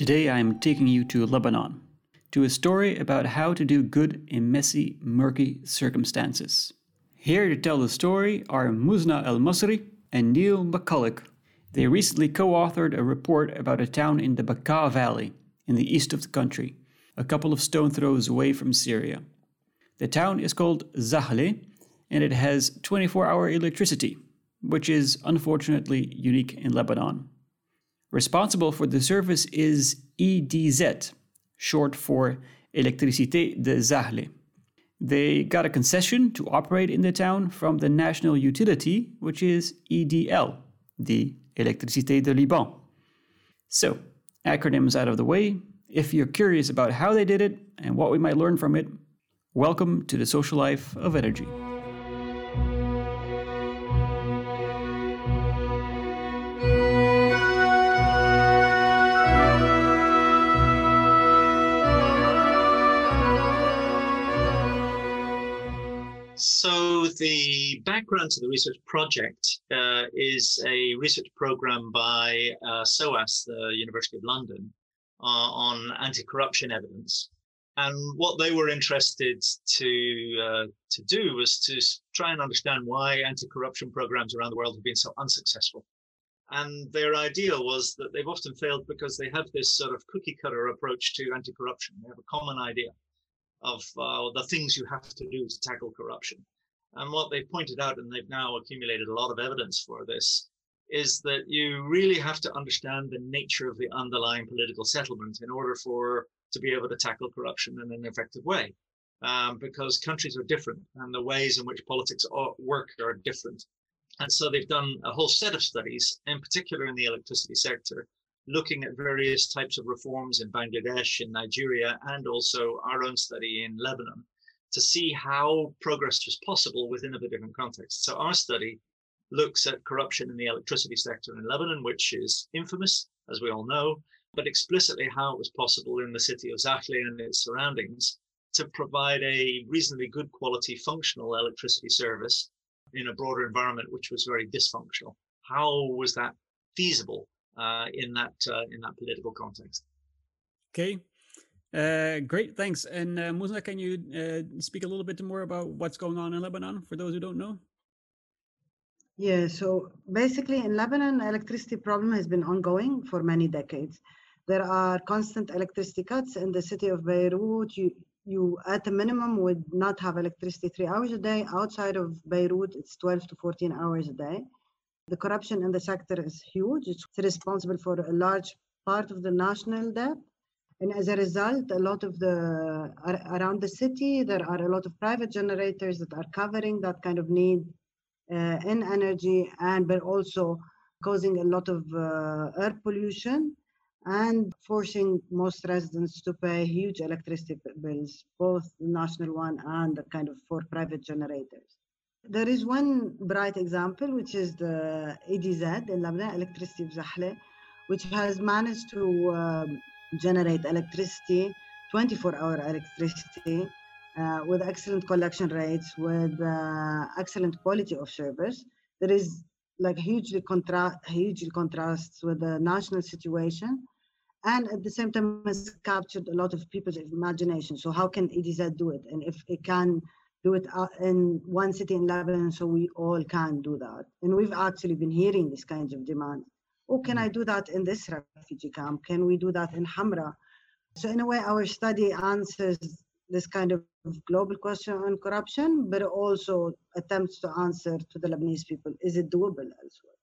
Today I am taking you to Lebanon, to a story about how to do good in messy, murky circumstances. Here to tell the story are Muzna al-Masri and Neil McCulloch. They recently co authored a report about a town in the Bekaa Valley, in the east of the country, a couple of stone throws away from Syria. The town is called Zahle, and it has 24 hour electricity, which is unfortunately unique in Lebanon. Responsible for the service is EDZ, short for Electricité de Zahle. They got a concession to operate in the town from the national utility, which is EDL, the Électricité de Liban. So, acronyms out of the way, if you're curious about how they did it and what we might learn from it, welcome to the social life of energy. The background to the research project uh, is a research program by uh, SOAS, the University of London, uh, on anti-corruption evidence. And what they were interested to uh, to do was to try and understand why anti-corruption programs around the world have been so unsuccessful. And their idea was that they've often failed because they have this sort of cookie cutter approach to anti-corruption. They have a common idea of uh, the things you have to do to tackle corruption. And what they've pointed out, and they've now accumulated a lot of evidence for this, is that you really have to understand the nature of the underlying political settlement in order for to be able to tackle corruption in an effective way. Um, because countries are different and the ways in which politics work are different. And so they've done a whole set of studies, in particular in the electricity sector, looking at various types of reforms in Bangladesh, in Nigeria, and also our own study in Lebanon to see how progress was possible within a different context. So our study looks at corruption in the electricity sector in Lebanon, which is infamous, as we all know, but explicitly how it was possible in the city of Zahle and its surroundings to provide a reasonably good quality functional electricity service in a broader environment which was very dysfunctional. How was that feasible uh, in that uh, in that political context? Okay, uh, great, thanks. And uh, Muzna, can you uh, speak a little bit more about what's going on in Lebanon for those who don't know? Yeah, so basically in Lebanon, electricity problem has been ongoing for many decades. There are constant electricity cuts in the city of Beirut. You, you at a minimum would not have electricity three hours a day. Outside of Beirut, it's 12 to 14 hours a day. The corruption in the sector is huge. It's responsible for a large part of the national debt and as a result, a lot of the around the city, there are a lot of private generators that are covering that kind of need uh, in energy, and but also causing a lot of uh, air pollution and forcing most residents to pay huge electricity bills, both the national one and the kind of for private generators. There is one bright example, which is the EDZ in Lebanon, Electricity of Zahle, which has managed to um, generate electricity, 24 hour electricity, uh, with excellent collection rates, with uh, excellent quality of service. There is like hugely contrast, hugely contrasts with the national situation, and at the same time has captured a lot of people's imagination. So how can EDZ do it? And if it can do it uh, in one city in Lebanon, so we all can do that. And we've actually been hearing these kinds of demands oh, can I do that in this refugee camp? Can we do that in Hamra? So in a way, our study answers this kind of global question on corruption, but also attempts to answer to the Lebanese people, is it doable elsewhere?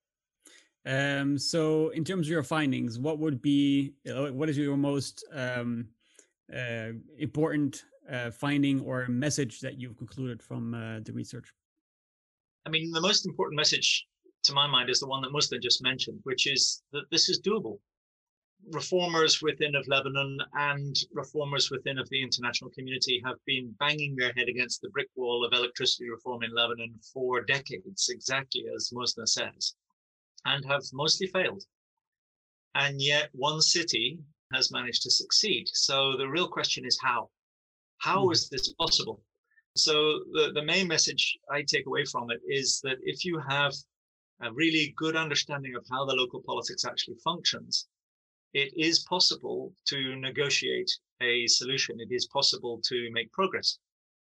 Um, so in terms of your findings, what would be, uh, what is your most um, uh, important uh, finding or message that you've concluded from uh, the research? I mean, the most important message to my mind, is the one that Muzna just mentioned, which is that this is doable. Reformers within of Lebanon and reformers within of the international community have been banging their head against the brick wall of electricity reform in Lebanon for decades, exactly as Muzna says, and have mostly failed. And yet one city has managed to succeed. So the real question is how? How hmm. is this possible? So the, the main message I take away from it is that if you have a really good understanding of how the local politics actually functions, it is possible to negotiate a solution. It is possible to make progress.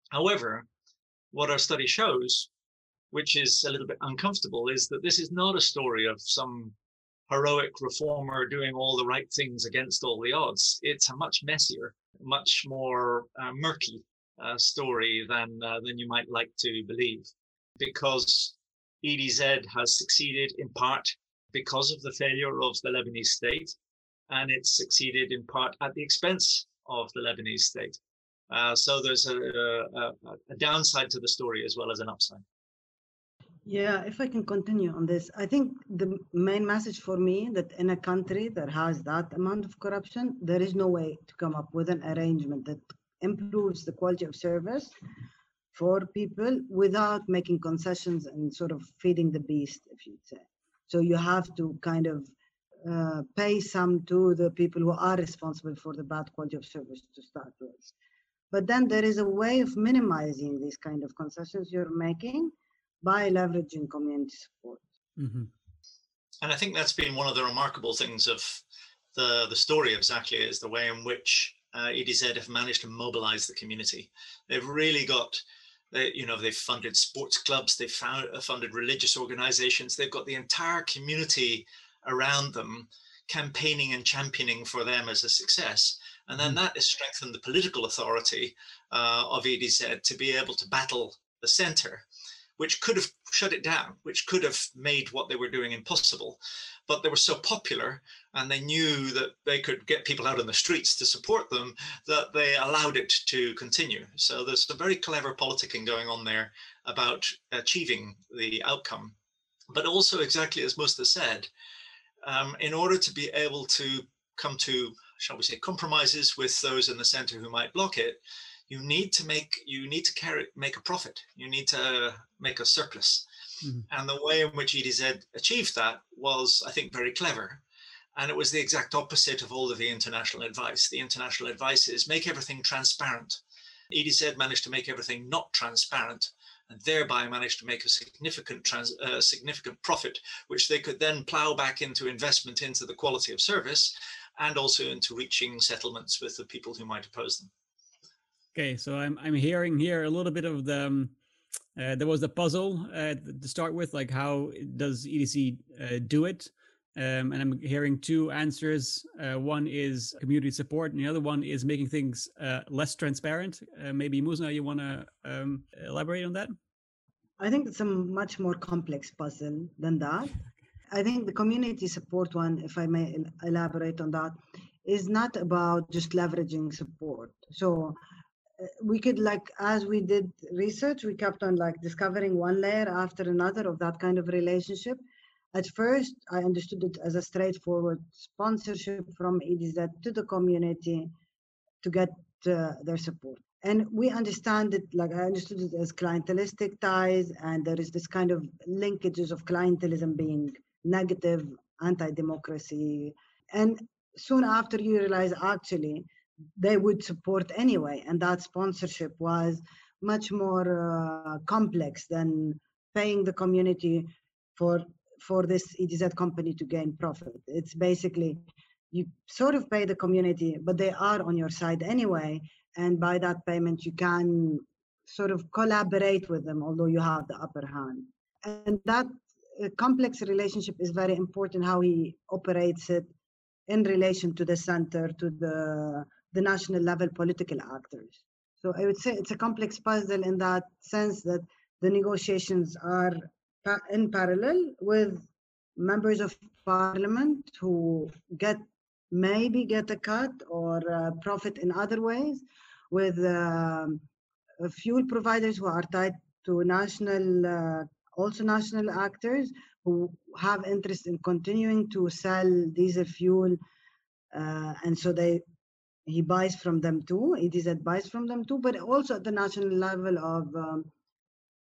However, what our study shows, which is a little bit uncomfortable, is that this is not a story of some heroic reformer doing all the right things against all the odds. It's a much messier, much more uh, murky uh, story than uh, than you might like to believe, because EDZ has succeeded in part because of the failure of the Lebanese state, and it's succeeded in part at the expense of the Lebanese state. Uh, so there's a, a, a, downside to the story as well as an upside. Yeah, if I can continue on this, I think the main message for me that in a country that has that amount of corruption, there is no way to come up with an arrangement that improves the quality of service for people without making concessions and sort of feeding the beast, if you'd say. So you have to kind of uh, pay some to the people who are responsible for the bad quality of service to start with. But then there is a way of minimizing these kind of concessions you're making by leveraging community support. Mm-hmm. And I think that's been one of the remarkable things of the, the story of Zahle is the way in which uh, EDZ have managed to mobilize the community. They've really got, they, you know, they've funded sports clubs, they've found, uh, funded religious organizations, they've got the entire community around them campaigning and championing for them as a success. And then mm-hmm. that has strengthened the political authority uh, of EDZ to be able to battle the center which could have shut it down, which could have made what they were doing impossible. But they were so popular and they knew that they could get people out on the streets to support them that they allowed it to continue. So there's some very clever politicking going on there about achieving the outcome. But also, exactly as Muzna said, um, in order to be able to come to, shall we say, compromises with those in the center who might block it, you need to make you need to carry make a profit. You need to make a surplus. Mm-hmm. and the way in which edz achieved that was i think very clever. And it was the exact opposite of all of the international advice. The international advice is make everything transparent. Edz managed to make everything not transparent and thereby managed to make a significant trans, uh, significant profit, which they could then plow back into investment into the quality of service and also into reaching settlements with the people who might oppose them. Okay, so I'm I'm hearing here a little bit of the um, uh, there was the puzzle uh, to start with, like how does EDZ uh, do it? Um, and I'm hearing two answers. Uh, one is community support, and the other one is making things uh, less transparent. Uh, maybe Muzna, you want to um, elaborate on that? I think it's a much more complex puzzle than that. I think the community support one, if I may elaborate on that, is not about just leveraging support. So we could like as we did research we kept on like discovering one layer after another of that kind of relationship. At first i understood it as a straightforward sponsorship from edz to the community to get uh, their support. And we understand it like i understood it as clientelistic ties and there is this kind of linkages of clientelism being negative anti-democracy. And soon after you realize actually they would support anyway. And that sponsorship was much more uh, complex than paying the community for for this EDZ company to gain profit. It's basically you sort of pay the community, but they are on your side anyway. And by that payment, you can sort of collaborate with them, although you have the upper hand. And that uh, complex relationship is very important how he operates it in relation to the center, to the the national level political actors. So I would say it's a complex puzzle in that sense that the negotiations are in parallel with members of parliament who get maybe get a cut or profit in other ways with uh, fuel providers who are tied to national uh, also national actors who have interest in continuing to sell diesel fuel uh, and so they he buys from them too. EDZ buys from them too, but also at the national level of um,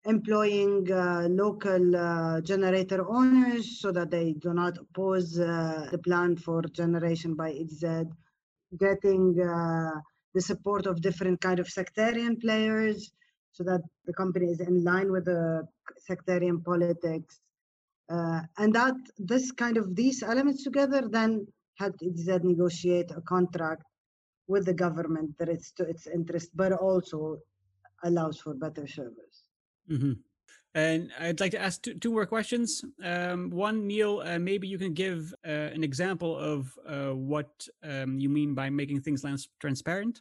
employing uh, local uh, generator owners so that they do not oppose uh, the plan for generation by EDZ, getting uh, the support of different kind of sectarian players so that the company is in line with the sectarian politics. Uh, and that this kind of these elements together then helped EDZ negotiate a contract with the government that it's to its interest, but also allows for better service. Mm-hmm. And I'd like to ask two, two more questions. Um, one, Neil, uh, maybe you can give uh, an example of uh, what um, you mean by making things less transparent.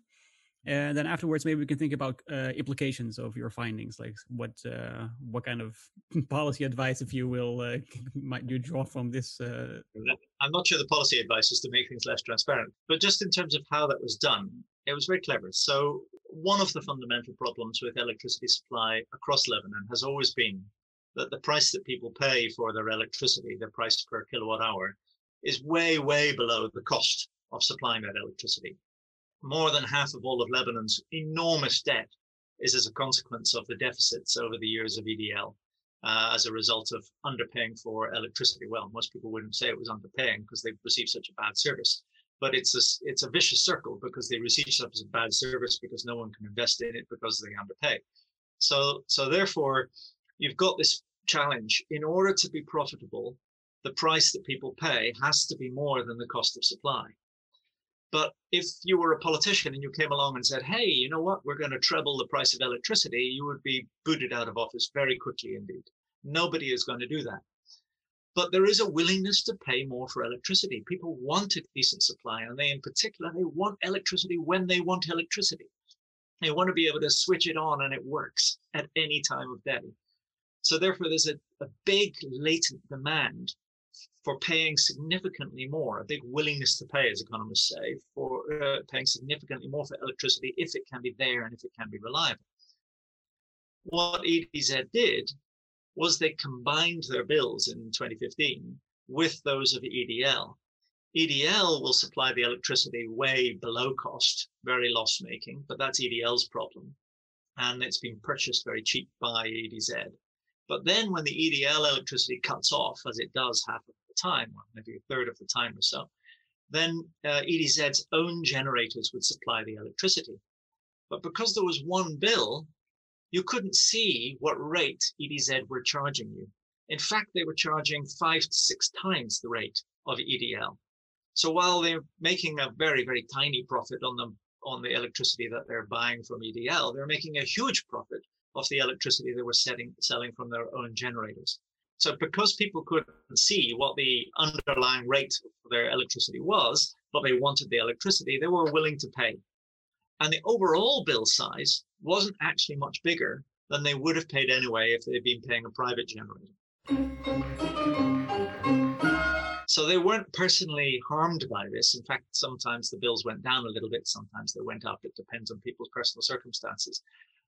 And then afterwards, maybe we can think about uh, implications of your findings, like what uh, what kind of policy advice, if you will, uh, might you draw from this? I'm not sure the policy advice is to make things less transparent, but just in terms of how that was done, it was very clever. So one of the fundamental problems with electricity supply across Lebanon has always been that the price that people pay for their electricity, the price per kilowatt hour, is way, way below the cost of supplying that electricity. More than half of all of Lebanon's enormous debt is as a consequence of the deficits over the years of EDL uh, as a result of underpaying for electricity. Well, most people wouldn't say it was underpaying because they've received such a bad service but it's a it's a vicious circle because they receive such a bad service because no one can invest in it because they underpay. So so therefore, you've got this challenge. In order to be profitable, the price that people pay has to be more than the cost of supply. But if you were a politician and you came along and said, "Hey, you know what? We're going to treble the price of electricity," you would be booted out of office very quickly indeed. Nobody is going to do that but there is a willingness to pay more for electricity. People want a decent supply, and they, in particular, they want electricity when they want electricity. They want to be able to switch it on and it works at any time of day. So therefore, there's a, a big latent demand for paying significantly more, a big willingness to pay, as economists say, for uh, paying significantly more for electricity if it can be there and if it can be reliable. What EDZ did was they combined their bills in 2015 with those of EDL. EDL will supply the electricity way below cost, very loss making, but that's EDL's problem. And it's been purchased very cheap by EDZ. But then when the EDL electricity cuts off, as it does the time, or maybe a third of the time or so, then uh, EDZ's own generators would supply the electricity. But because there was one bill, you couldn't see what rate EDZ were charging you. In fact, they were charging five to six times the rate of EDL. So while they're making a very, very tiny profit on the on the electricity that they're buying from EDL, they're making a huge profit of the electricity they were setting, selling from their own generators. So because people couldn't see what the underlying rate for their electricity was, but they wanted the electricity, they were willing to pay. And the overall bill size wasn't actually much bigger than they would have paid anyway if they'd been paying a private generator. So they weren't personally harmed by this. In fact, sometimes the bills went down a little bit, sometimes they went up. It depends on people's personal circumstances.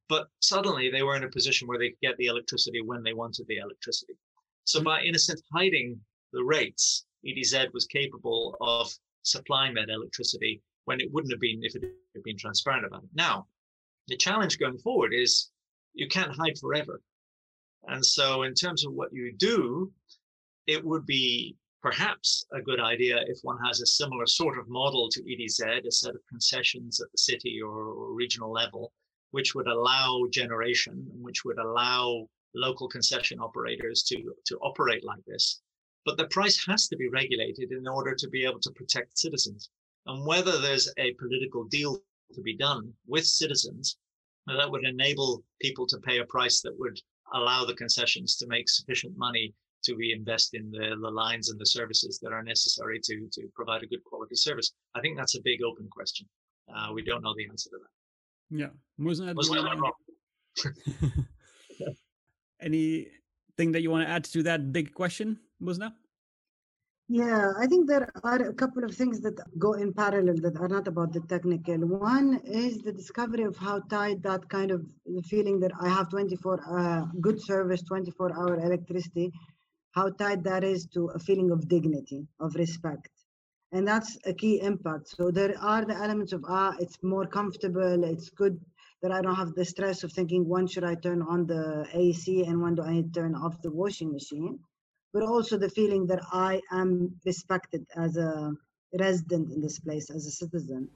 But suddenly they were in a position where they could get the electricity when they wanted the electricity. So by, in a sense, hiding the rates, EDZ was capable of supplying that electricity when it wouldn't have been if it had been transparent about it. Now, the challenge going forward is you can't hide forever. And so, in terms of what you do, it would be perhaps a good idea if one has a similar sort of model to EDZ, a set of concessions at the city or, or regional level, which would allow generation, which would allow local concession operators to, to operate like this. But the price has to be regulated in order to be able to protect citizens and whether there's a political deal to be done with citizens that would enable people to pay a price that would allow the concessions to make sufficient money to reinvest in the, the lines and the services that are necessary to, to provide a good quality service. I think that's a big open question. Uh, we don't know the answer to that. Yeah. Wasn't that Anything that you want to add to that big question, Muzna? Yeah, I think there are a couple of things that go in parallel that are not about the technical. One is the discovery of how tied that kind of feeling that I have 24 uh, good service, 24 hour electricity, how tied that is to a feeling of dignity, of respect. And that's a key impact. So there are the elements of, ah, it's more comfortable, it's good that I don't have the stress of thinking when should I turn on the AC and when do I turn off the washing machine but also the feeling that I am respected as a resident in this place, as a citizen.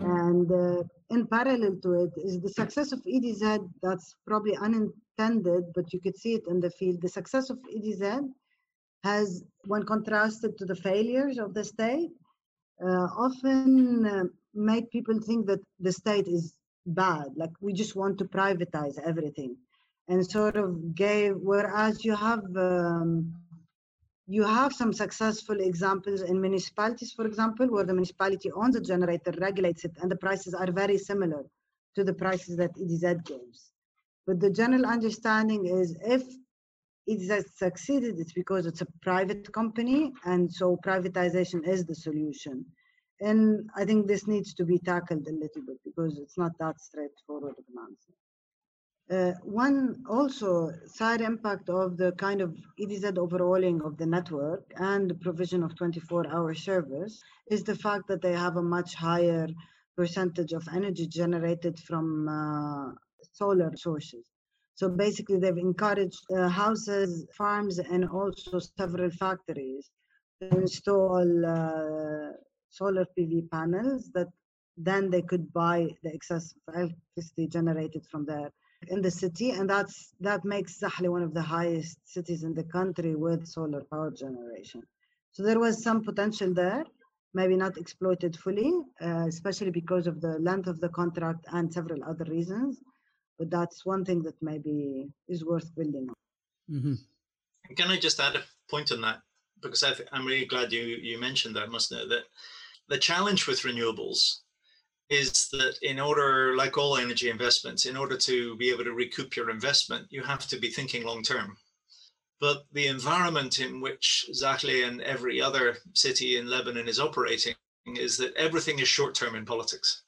And uh, in parallel to it is the success of EDZ that's probably unintended, but you could see it in the field. The success of EDZ has, when contrasted to the failures of the state, often uh, made people think that the state is bad, like we just want to privatize everything, and sort of gave. Whereas you have um, you have some successful examples in municipalities, for example, where the municipality owns a generator, regulates it, and the prices are very similar to the prices that EDZ gives. But the general understanding is if EDZ succeeded, it's because it's a private company, and so privatization is the solution. And I think this needs to be tackled a little bit because it's not that straightforward of an answer. Uh, one also side impact of the kind of EDZ overhauling of the network and the provision of 24-hour service is the fact that they have a much higher percentage of energy generated from uh, solar sources. So basically, they've encouraged uh, houses, farms, and also several factories to install uh, solar PV panels that then they could buy the excess electricity generated from there in the city, and that's that makes Zahle one of the highest cities in the country with solar power generation. So there was some potential there, maybe not exploited fully, uh, especially because of the length of the contract and several other reasons. But that's one thing that maybe is worth building on. Mm-hmm. Can I just add a point on that? Because I am really glad you you mentioned that, Muzna, that the challenge with renewables is that in order, like all energy investments, in order to be able to recoup your investment, you have to be thinking long term. But the environment in which Zahle and every other city in Lebanon is operating is that everything is short term in politics.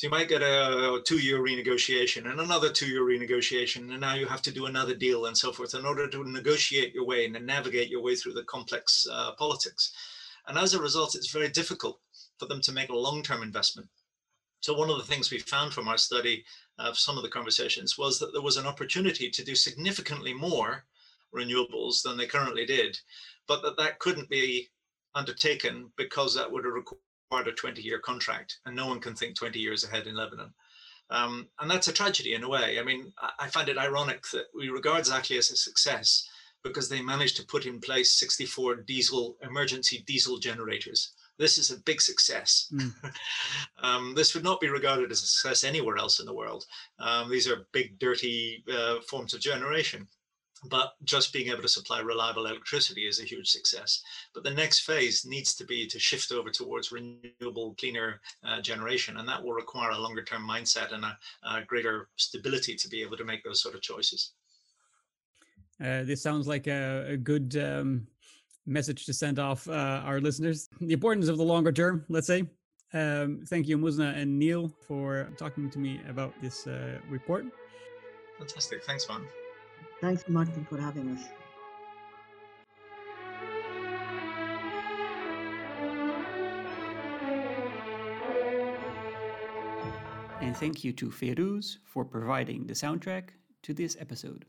So you might get a two year renegotiation and another two year renegotiation, and now you have to do another deal and so forth in order to negotiate your way and navigate your way through the complex uh, politics. And as a result, it's very difficult for them to make a long term investment. So one of the things we found from our study of some of the conversations was that there was an opportunity to do significantly more renewables than they currently did, but that that couldn't be undertaken because that would have required a 20-year contract, and no one can think 20 years ahead in Lebanon. Um, and that's a tragedy in a way. I mean, I find it ironic that we regard Zahle as a success because they managed to put in place 64 diesel emergency diesel generators this is a big success. Mm. um, this would not be regarded as a success anywhere else in the world. Um, these are big, dirty uh, forms of generation. But just being able to supply reliable electricity is a huge success. But the next phase needs to be to shift over towards renewable, cleaner uh, generation. And that will require a longer term mindset and a, a, greater stability to be able to make those sort of choices. Uh, this sounds like a, a good um, message to send off uh, our listeners. The importance of the longer term, let's say. Um, thank you, Muzna and Neil, for talking to me about this uh, report. Fantastic. Thanks, man. Thanks, Martin, for having us. And thank you to Feiruz for providing the soundtrack to this episode.